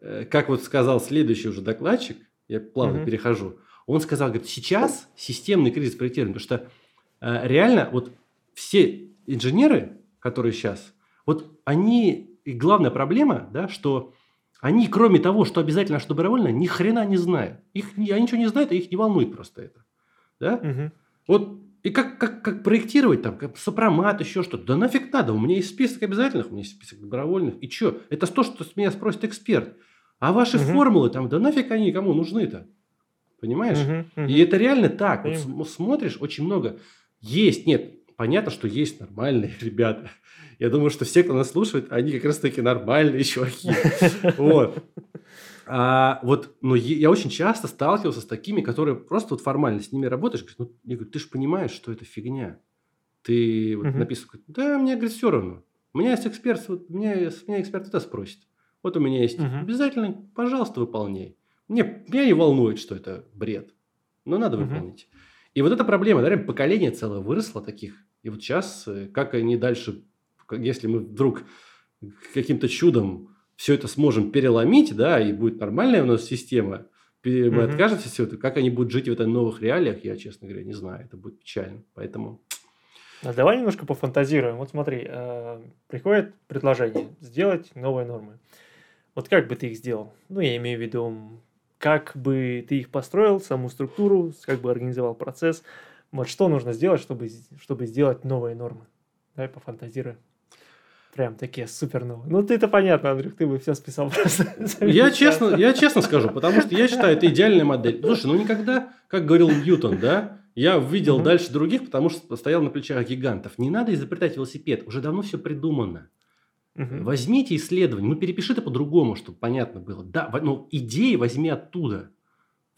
э, как вот сказал следующий уже докладчик, я плавно угу. перехожу, он сказал, говорит, сейчас системный кризис проектирования, потому что э, реально вот все инженеры, которые сейчас, вот они, и главная проблема, да, что они, кроме того, что обязательно, что добровольно, ни хрена не знают. Их, они ничего не знают, и их не волнует просто это. Да? Угу. Вот и как, как, как проектировать там, как сопромат, еще что-то. Да нафиг надо, у меня есть список обязательных, у меня есть список добровольных. И что? Это то, что с меня спросит эксперт. А ваши угу. формулы там, да нафиг они кому нужны-то? Понимаешь? Угу, угу. И это реально так. Вот смотришь, очень много. Есть, нет, понятно, что есть нормальные ребята. Я думаю, что все, кто нас слушает, они как раз таки нормальные чуваки. Вот. А, вот, но я очень часто сталкивался с такими, которые просто вот формально с ними работаешь. Ну, я говорю, ты же понимаешь, что это фигня. Ты вот uh-huh. написано, да, мне, говорит, все равно. У меня есть эксперт, вот, меня, меня эксперт это спросит. Вот у меня есть uh-huh. обязательно, пожалуйста, выполняй. Мне, меня не волнует, что это бред, но надо uh-huh. выполнить. И вот эта проблема, да, поколение целое выросло таких. И вот сейчас, э, как они дальше, если мы вдруг каким-то чудом все это сможем переломить, да, и будет нормальная у нас система, мы mm-hmm. откажемся все это, как они будут жить в этих новых реалиях, я, честно говоря, не знаю, это будет печально. Поэтому А давай немножко пофантазируем. Вот смотри, э, приходит предложение сделать новые нормы. Вот как бы ты их сделал? Ну, я имею в виду, как бы ты их построил, саму структуру, как бы организовал процесс. Вот что нужно сделать, чтобы, чтобы сделать новые нормы? Давай пофантазируем. Прям такие супер новые. Ну, ты-то понятно, Андрюх, ты бы все списал просто. Я честно, я честно скажу, потому что я считаю, это идеальная модель. Слушай, ну никогда, как говорил Ньютон, да, я видел угу. дальше других, потому что стоял на плечах гигантов. Не надо изобретать велосипед, уже давно все придумано. Угу. Возьмите исследование, ну перепиши это по-другому, чтобы понятно было. Да, ну идеи возьми оттуда.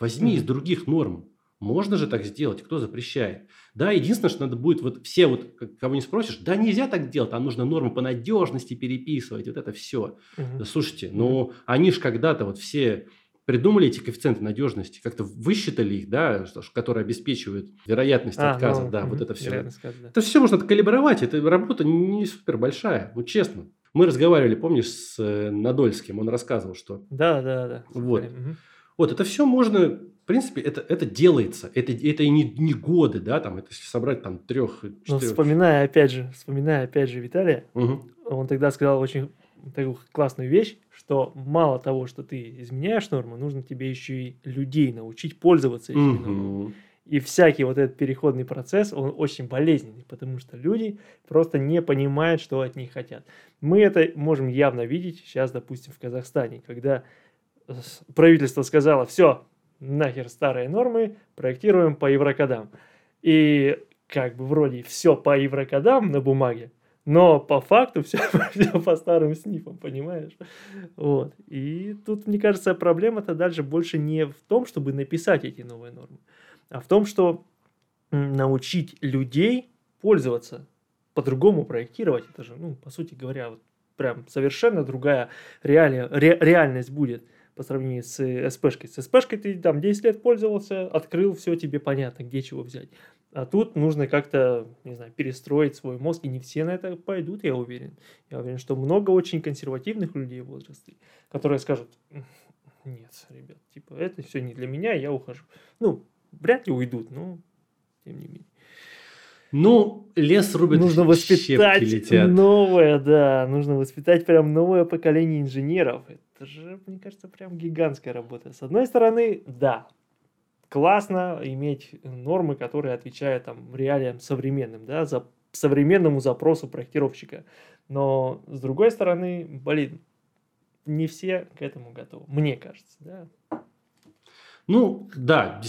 Возьми угу. из других норм. Можно же так сделать, кто запрещает? Да, единственное, что надо будет, вот все вот, кого не спросишь, да нельзя так делать, там нужно нормы по надежности переписывать, вот это все. Угу. Да, слушайте, ну они же когда-то вот все придумали эти коэффициенты надежности, как-то высчитали их, да, которые обеспечивают вероятность а, отказа, ну, да, угу, вот это все. Да. Это все можно калибровать, это работа не супер большая, ну честно. Мы разговаривали, помнишь, с э, Надольским, он рассказывал, что... Да, да, да. Вот. Угу. Вот, это все можно, в принципе, это, это делается. Это, это и не, не годы, да, там, это если собрать там трех, четырех... Ну, вспоминая, опять же, вспоминая, опять же, Виталия, угу. он тогда сказал очень такую классную вещь, что мало того, что ты изменяешь норму, нужно тебе еще и людей научить пользоваться этими угу. нормами. И всякий вот этот переходный процесс, он очень болезненный, потому что люди просто не понимают, что от них хотят. Мы это можем явно видеть сейчас, допустим, в Казахстане, когда правительство сказало, все, нахер старые нормы, проектируем по еврокодам. И как бы вроде все по еврокодам на бумаге, но по факту все, все по старым снифам, понимаешь? Вот. И тут, мне кажется, проблема-то дальше больше не в том, чтобы написать эти новые нормы, а в том, что научить людей пользоваться, по-другому проектировать. Это же, ну, по сути говоря, вот прям совершенно другая реалия, ре, реальность будет по сравнению с СПшкой. С СПшкой ты там 10 лет пользовался, открыл, все тебе понятно, где чего взять. А тут нужно как-то, не знаю, перестроить свой мозг, и не все на это пойдут, я уверен. Я уверен, что много очень консервативных людей в возрасте, которые скажут, нет, ребят, типа, это все не для меня, я ухожу. Ну, вряд ли уйдут, но тем не менее. Ну, лес рубит, Нужно воспитать летят. новое, да. Нужно воспитать прям новое поколение инженеров. Это же, мне кажется, прям гигантская работа. С одной стороны, да, классно иметь нормы, которые отвечают там реалиям современным, да, за современному запросу проектировщика. Но с другой стороны, блин, не все к этому готовы, мне кажется, да. Ну, да,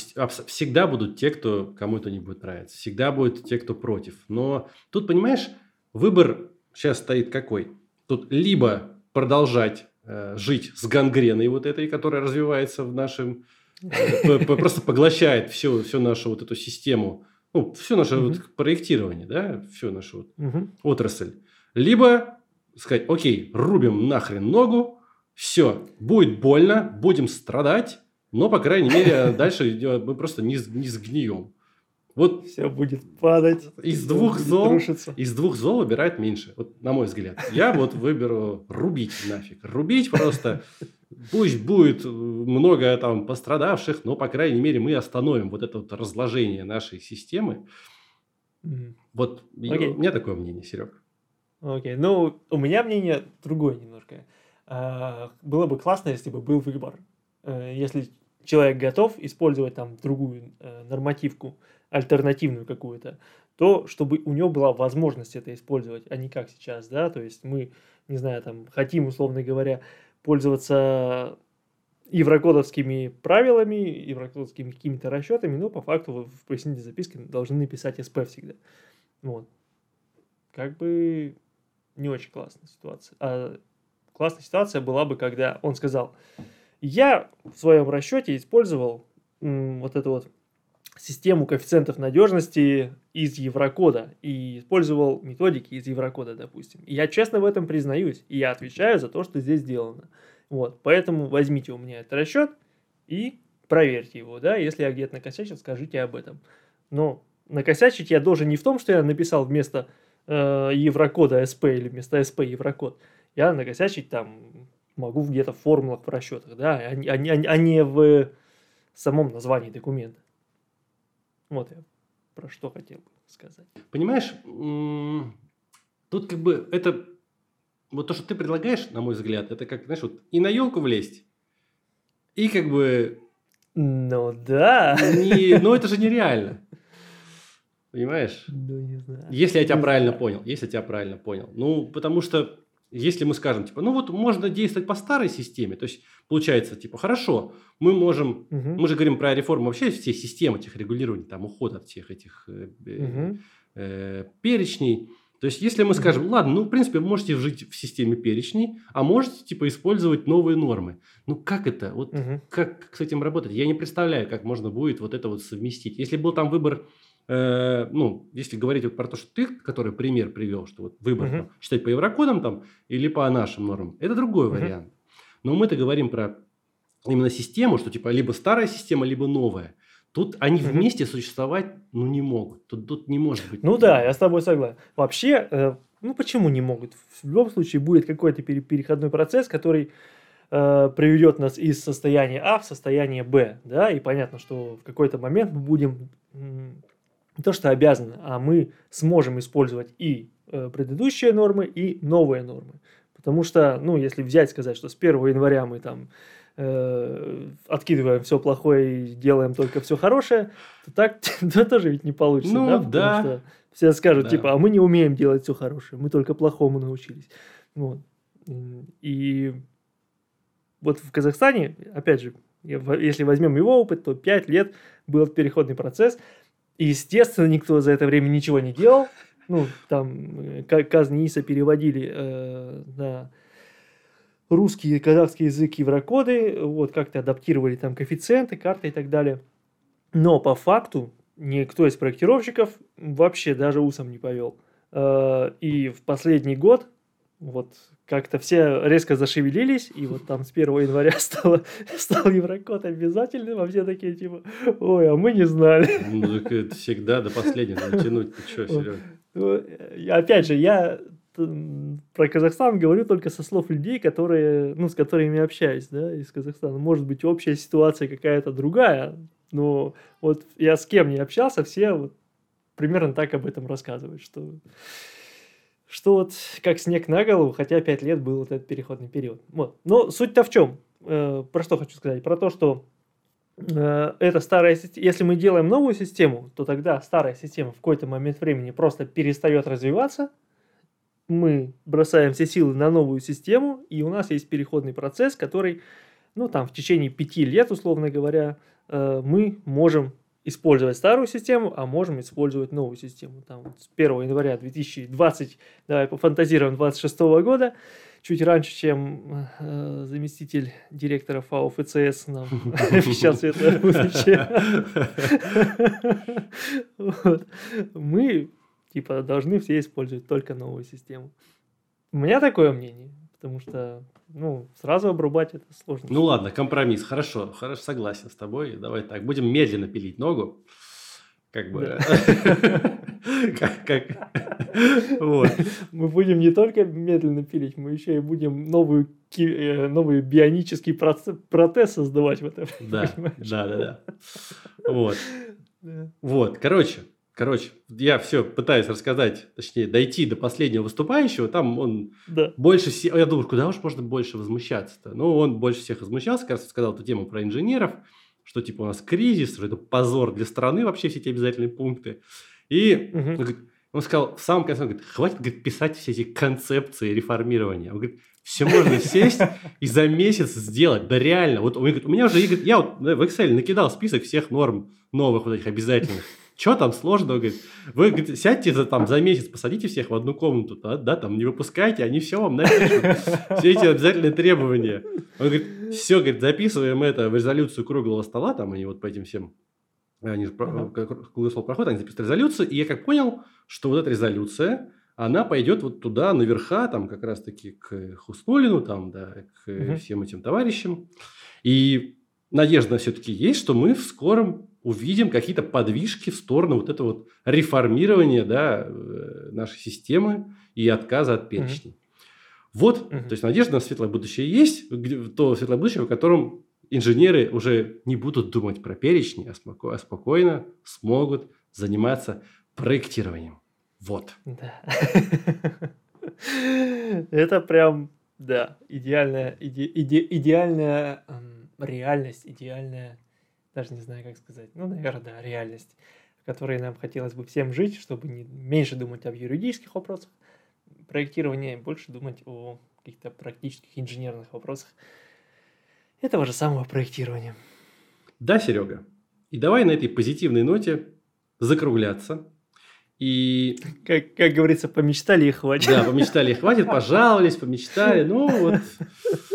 всегда будут те, кто кому это не будет нравиться. Всегда будут те, кто против. Но тут, понимаешь, выбор сейчас стоит какой? Тут либо продолжать жить с гангреной вот этой, которая развивается в нашем... Э, просто поглощает всю, всю нашу вот эту систему, ну, все наше вот проектирование, да, всю нашу вот отрасль. Либо сказать, окей, рубим нахрен ногу, все, будет больно, будем страдать, но, по крайней мере, дальше мы просто не, не сгнием. Вот все будет падать. Из двух зол, из двух зол выбирает меньше, вот на мой взгляд. Я вот выберу рубить нафиг. Рубить просто. Пусть будет много там пострадавших, но, по крайней мере, мы остановим вот это вот разложение нашей системы. Вот okay. у меня такое мнение, Серег. Окей, okay. ну, у меня мнение другое немножко. А, было бы классно, если бы был выбор. Э, если человек готов использовать там другую э, нормативку, альтернативную какую-то, то чтобы у него была возможность это использовать, а не как сейчас, да, то есть мы, не знаю, там хотим, условно говоря, пользоваться еврокодовскими правилами, еврокодовскими какими-то расчетами, но по факту в пояснительной записке должны написать СП всегда. Вот. Как бы не очень классная ситуация. А классная ситуация была бы, когда он сказал, я в своем расчете использовал м, вот эту вот систему коэффициентов надежности из Еврокода и использовал методики из Еврокода, допустим. И я честно в этом признаюсь, и я отвечаю за то, что здесь сделано. Вот, поэтому возьмите у меня этот расчет и проверьте его, да, если я где-то накосячил, скажите об этом. Но накосячить я должен не в том, что я написал вместо э, Еврокода SP или вместо SP Еврокод. Я накосячить там могу где-то в формулах, в расчетах, да, а, а, а не в самом названии документа. Вот я про что хотел бы сказать. Понимаешь, тут как бы это вот то, что ты предлагаешь, на мой взгляд, это как, знаешь, вот и на елку влезть, и как бы... Ну да. Не, ну это же нереально. Понимаешь? Ну, не знаю. Если я тебя правильно понял. Если я тебя правильно понял. Ну, потому что если мы скажем, типа, ну вот можно действовать по старой системе, то есть получается, типа, хорошо, мы можем, угу. мы же говорим про реформу вообще всей системы этих регулирований, там, уход от всех этих э, угу. э, перечней. То есть, если мы скажем, ладно, ну, в принципе, вы можете жить в системе перечней, а можете, типа, использовать новые нормы. Ну, как это? Вот угу. как, как с этим работать? Я не представляю, как можно будет вот это вот совместить. Если был там выбор э, ну, если говорить вот про то, что ты, который пример привел, что вот выбор uh-huh. там, читать по еврокодам там или по нашим нормам, это другой uh-huh. вариант. Но мы-то говорим про именно систему, что типа либо старая система, либо новая. Тут они угу. вместе существовать ну, не могут. Тут, тут не может быть. Ну да, я с тобой согласен. Вообще, э, ну почему не могут? В любом случае будет какой-то переходной процесс, который э, приведет нас из состояния А в состояние Б. Да? И понятно, что в какой-то момент мы будем не то что обязаны, а мы сможем использовать и э, предыдущие нормы, и новые нормы. Потому что, ну, если взять, сказать, что с 1 января мы там э, откидываем все плохое и делаем только все хорошее, то так то тоже ведь не получится. Ну, да. Потому да. Что все скажут, да. типа, а мы не умеем делать все хорошее, мы только плохому научились. Вот. И вот в Казахстане, опять же, если возьмем его опыт, то 5 лет был переходный процесс. И, естественно, никто за это время ничего не делал. Ну, там, э, казни ИСа переводили э, на русский и казахский язык еврокоды, вот как-то адаптировали там коэффициенты, карты и так далее. Но по факту никто из проектировщиков вообще даже усом не повел. Э, и в последний год вот как-то все резко зашевелились, и вот там с 1 января стало, стал Еврокод обязательным, а все такие типа, ой, а мы не знали. Ну, так это всегда до последнего тянуть, ты что, Серега? Ну, опять же, я про Казахстан говорю только со слов людей, которые, ну, с которыми общаюсь, да, из Казахстана. Может быть, общая ситуация какая-то другая, но вот я с кем не общался, все вот примерно так об этом рассказывают, что, что вот как снег на голову, хотя пять лет был вот этот переходный период. Вот. Но суть-то в чем? Э, про что хочу сказать? Про то, что Э, это старая система. Если мы делаем новую систему, то тогда старая система в какой-то момент времени просто перестает развиваться. Мы бросаем все силы на новую систему, и у нас есть переходный процесс, который, ну, там, в течение пяти лет, условно говоря, э, мы можем использовать старую систему, а можем использовать новую систему. Там, с 1 января 2020, давай пофантазируем, 26 года, чуть раньше, чем э, заместитель директора ФАО ФЦС нам обещал светлое будущее. Мы типа должны все использовать только новую систему. У меня такое мнение, потому что ну, сразу обрубать это сложно. Ну ладно, компромисс, хорошо, хорошо, согласен с тобой. Давай так, будем медленно пилить ногу. Как бы... Мы будем не только медленно пилить, мы еще и будем новую э, новый бионический протез создавать в этом. Да, да, да, да. Вот. Вот, короче, Короче, я все пытаюсь рассказать, точнее, дойти до последнего выступающего. Там он да. больше всех... Я думаю, куда уж можно больше возмущаться-то? Ну, он больше всех возмущался, раз сказал эту тему про инженеров, что типа у нас кризис, что это позор для страны вообще все эти обязательные пункты. И угу. он, говорит, он сказал в самом конце, он говорит, хватит говорит, писать все эти концепции реформирования. Он говорит, все можно сесть и за месяц сделать. Да реально. Вот он говорит, у меня уже, я вот в Excel накидал список всех норм новых вот этих обязательных. Что там сложного? Говорит, вы говорит, сядьте за, там, за месяц, посадите всех в одну комнату, да, да, там не выпускайте, они все вам напишут. Все эти обязательные требования. Он говорит, все, говорит, записываем это в резолюцию круглого стола, там они вот по этим всем они же круглый стол проходят, они записывают резолюцию, и я как понял, что вот эта резолюция, она пойдет вот туда, наверха, там как раз-таки к Хуснулину, там, да, к uh-huh. всем этим товарищам. И надежда все-таки есть, что мы в скором увидим какие-то подвижки в сторону вот этого вот реформирования да, э, нашей системы и отказа от перечней. Вот, mm то есть надежда на светлое будущее есть, то светлое будущее, в котором инженеры уже не будут думать про перечни, а, споко- а спокойно смогут заниматься проектированием. Вот. Да. Это прям, да, идеальная, иде, иде, идеальная эм, реальность, идеальная, даже не знаю, как сказать, ну, наверное, да, реальность, в которой нам хотелось бы всем жить, чтобы не, меньше думать об юридических вопросах, проектирования, больше думать о каких-то практических инженерных вопросах этого же самого проектирования. Да, Серега. И давай на этой позитивной ноте закругляться. И... Как, как говорится, помечтали и хватит. Да, помечтали и хватит, пожаловались, помечтали. Ну вот,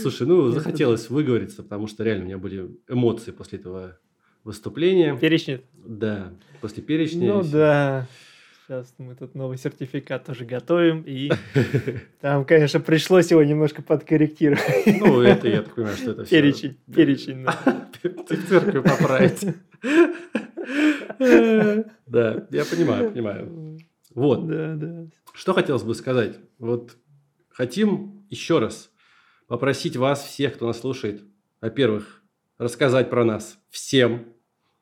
слушай, ну захотелось выговориться, потому что реально у меня были эмоции после этого выступления. Перечня? Да, после перечня. Ну да. Сейчас мы тут новый сертификат тоже готовим, и там, конечно, пришлось его немножко подкорректировать. Ну, это я так понимаю, что это все... Перечень, перечень. Церковь поправить. Да, я понимаю, понимаю. Вот. Да, да. Что хотелось бы сказать? Вот хотим еще раз попросить вас, всех, кто нас слушает, во-первых, рассказать про нас всем,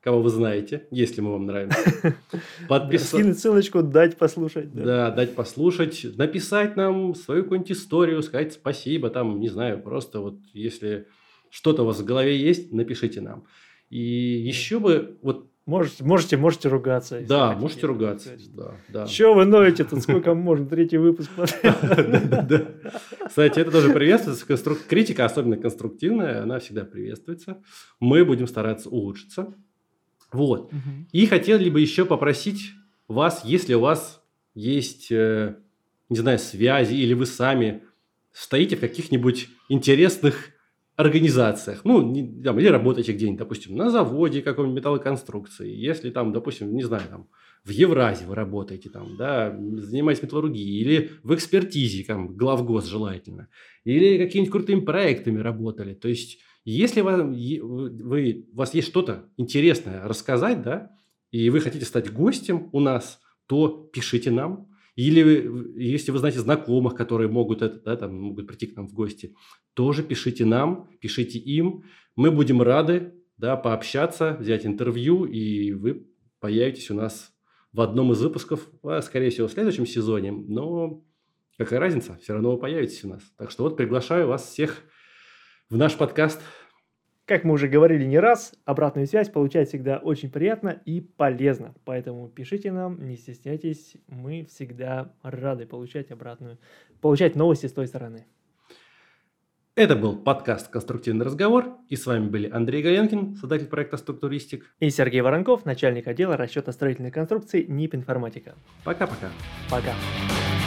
кого вы знаете, если мы вам нравимся. Подписаться. Скинуть ссылочку, дать послушать. Да. да, дать послушать, написать нам свою какую-нибудь историю, сказать спасибо, там, не знаю, просто вот если что-то у вас в голове есть, напишите нам. И еще бы, вот Можете, можете, можете ругаться. Да, можете ругаться. Да, да. Че вы ноете тут? Сколько можно? Третий выпуск. Кстати, это тоже приветствуется. Критика, особенно конструктивная, она всегда приветствуется. Мы будем стараться улучшиться. Вот. И хотели бы еще попросить вас, если у вас есть, э, не знаю, связи, или вы сами стоите в каких-нибудь интересных организациях, ну, не, там, или работаете где-нибудь, допустим, на заводе какой-нибудь металлоконструкции, если там, допустим, не знаю, там, в Евразии вы работаете, там, да, занимаетесь металлургией, или в экспертизе, там, главгос желательно, или какими-нибудь крутыми проектами работали, то есть если вам, вы, у вас есть что-то интересное рассказать, да, и вы хотите стать гостем у нас, то пишите нам. Или если вы знаете знакомых, которые могут, это, да, там, могут прийти к нам в гости, тоже пишите нам, пишите им. Мы будем рады да, пообщаться, взять интервью, и вы появитесь у нас в одном из выпусков, а, скорее всего, в следующем сезоне. Но какая разница, все равно вы появитесь у нас. Так что вот приглашаю вас всех в наш подкаст. Как мы уже говорили не раз, обратную связь получать всегда очень приятно и полезно. Поэтому пишите нам, не стесняйтесь, мы всегда рады получать обратную, получать новости с той стороны. Это был подкаст «Конструктивный разговор», и с вами были Андрей Гаенкин, создатель проекта «Структуристик». И Сергей Воронков, начальник отдела расчета строительной конструкции НИП «Информатика». Пока-пока. Пока. -пока. Пока.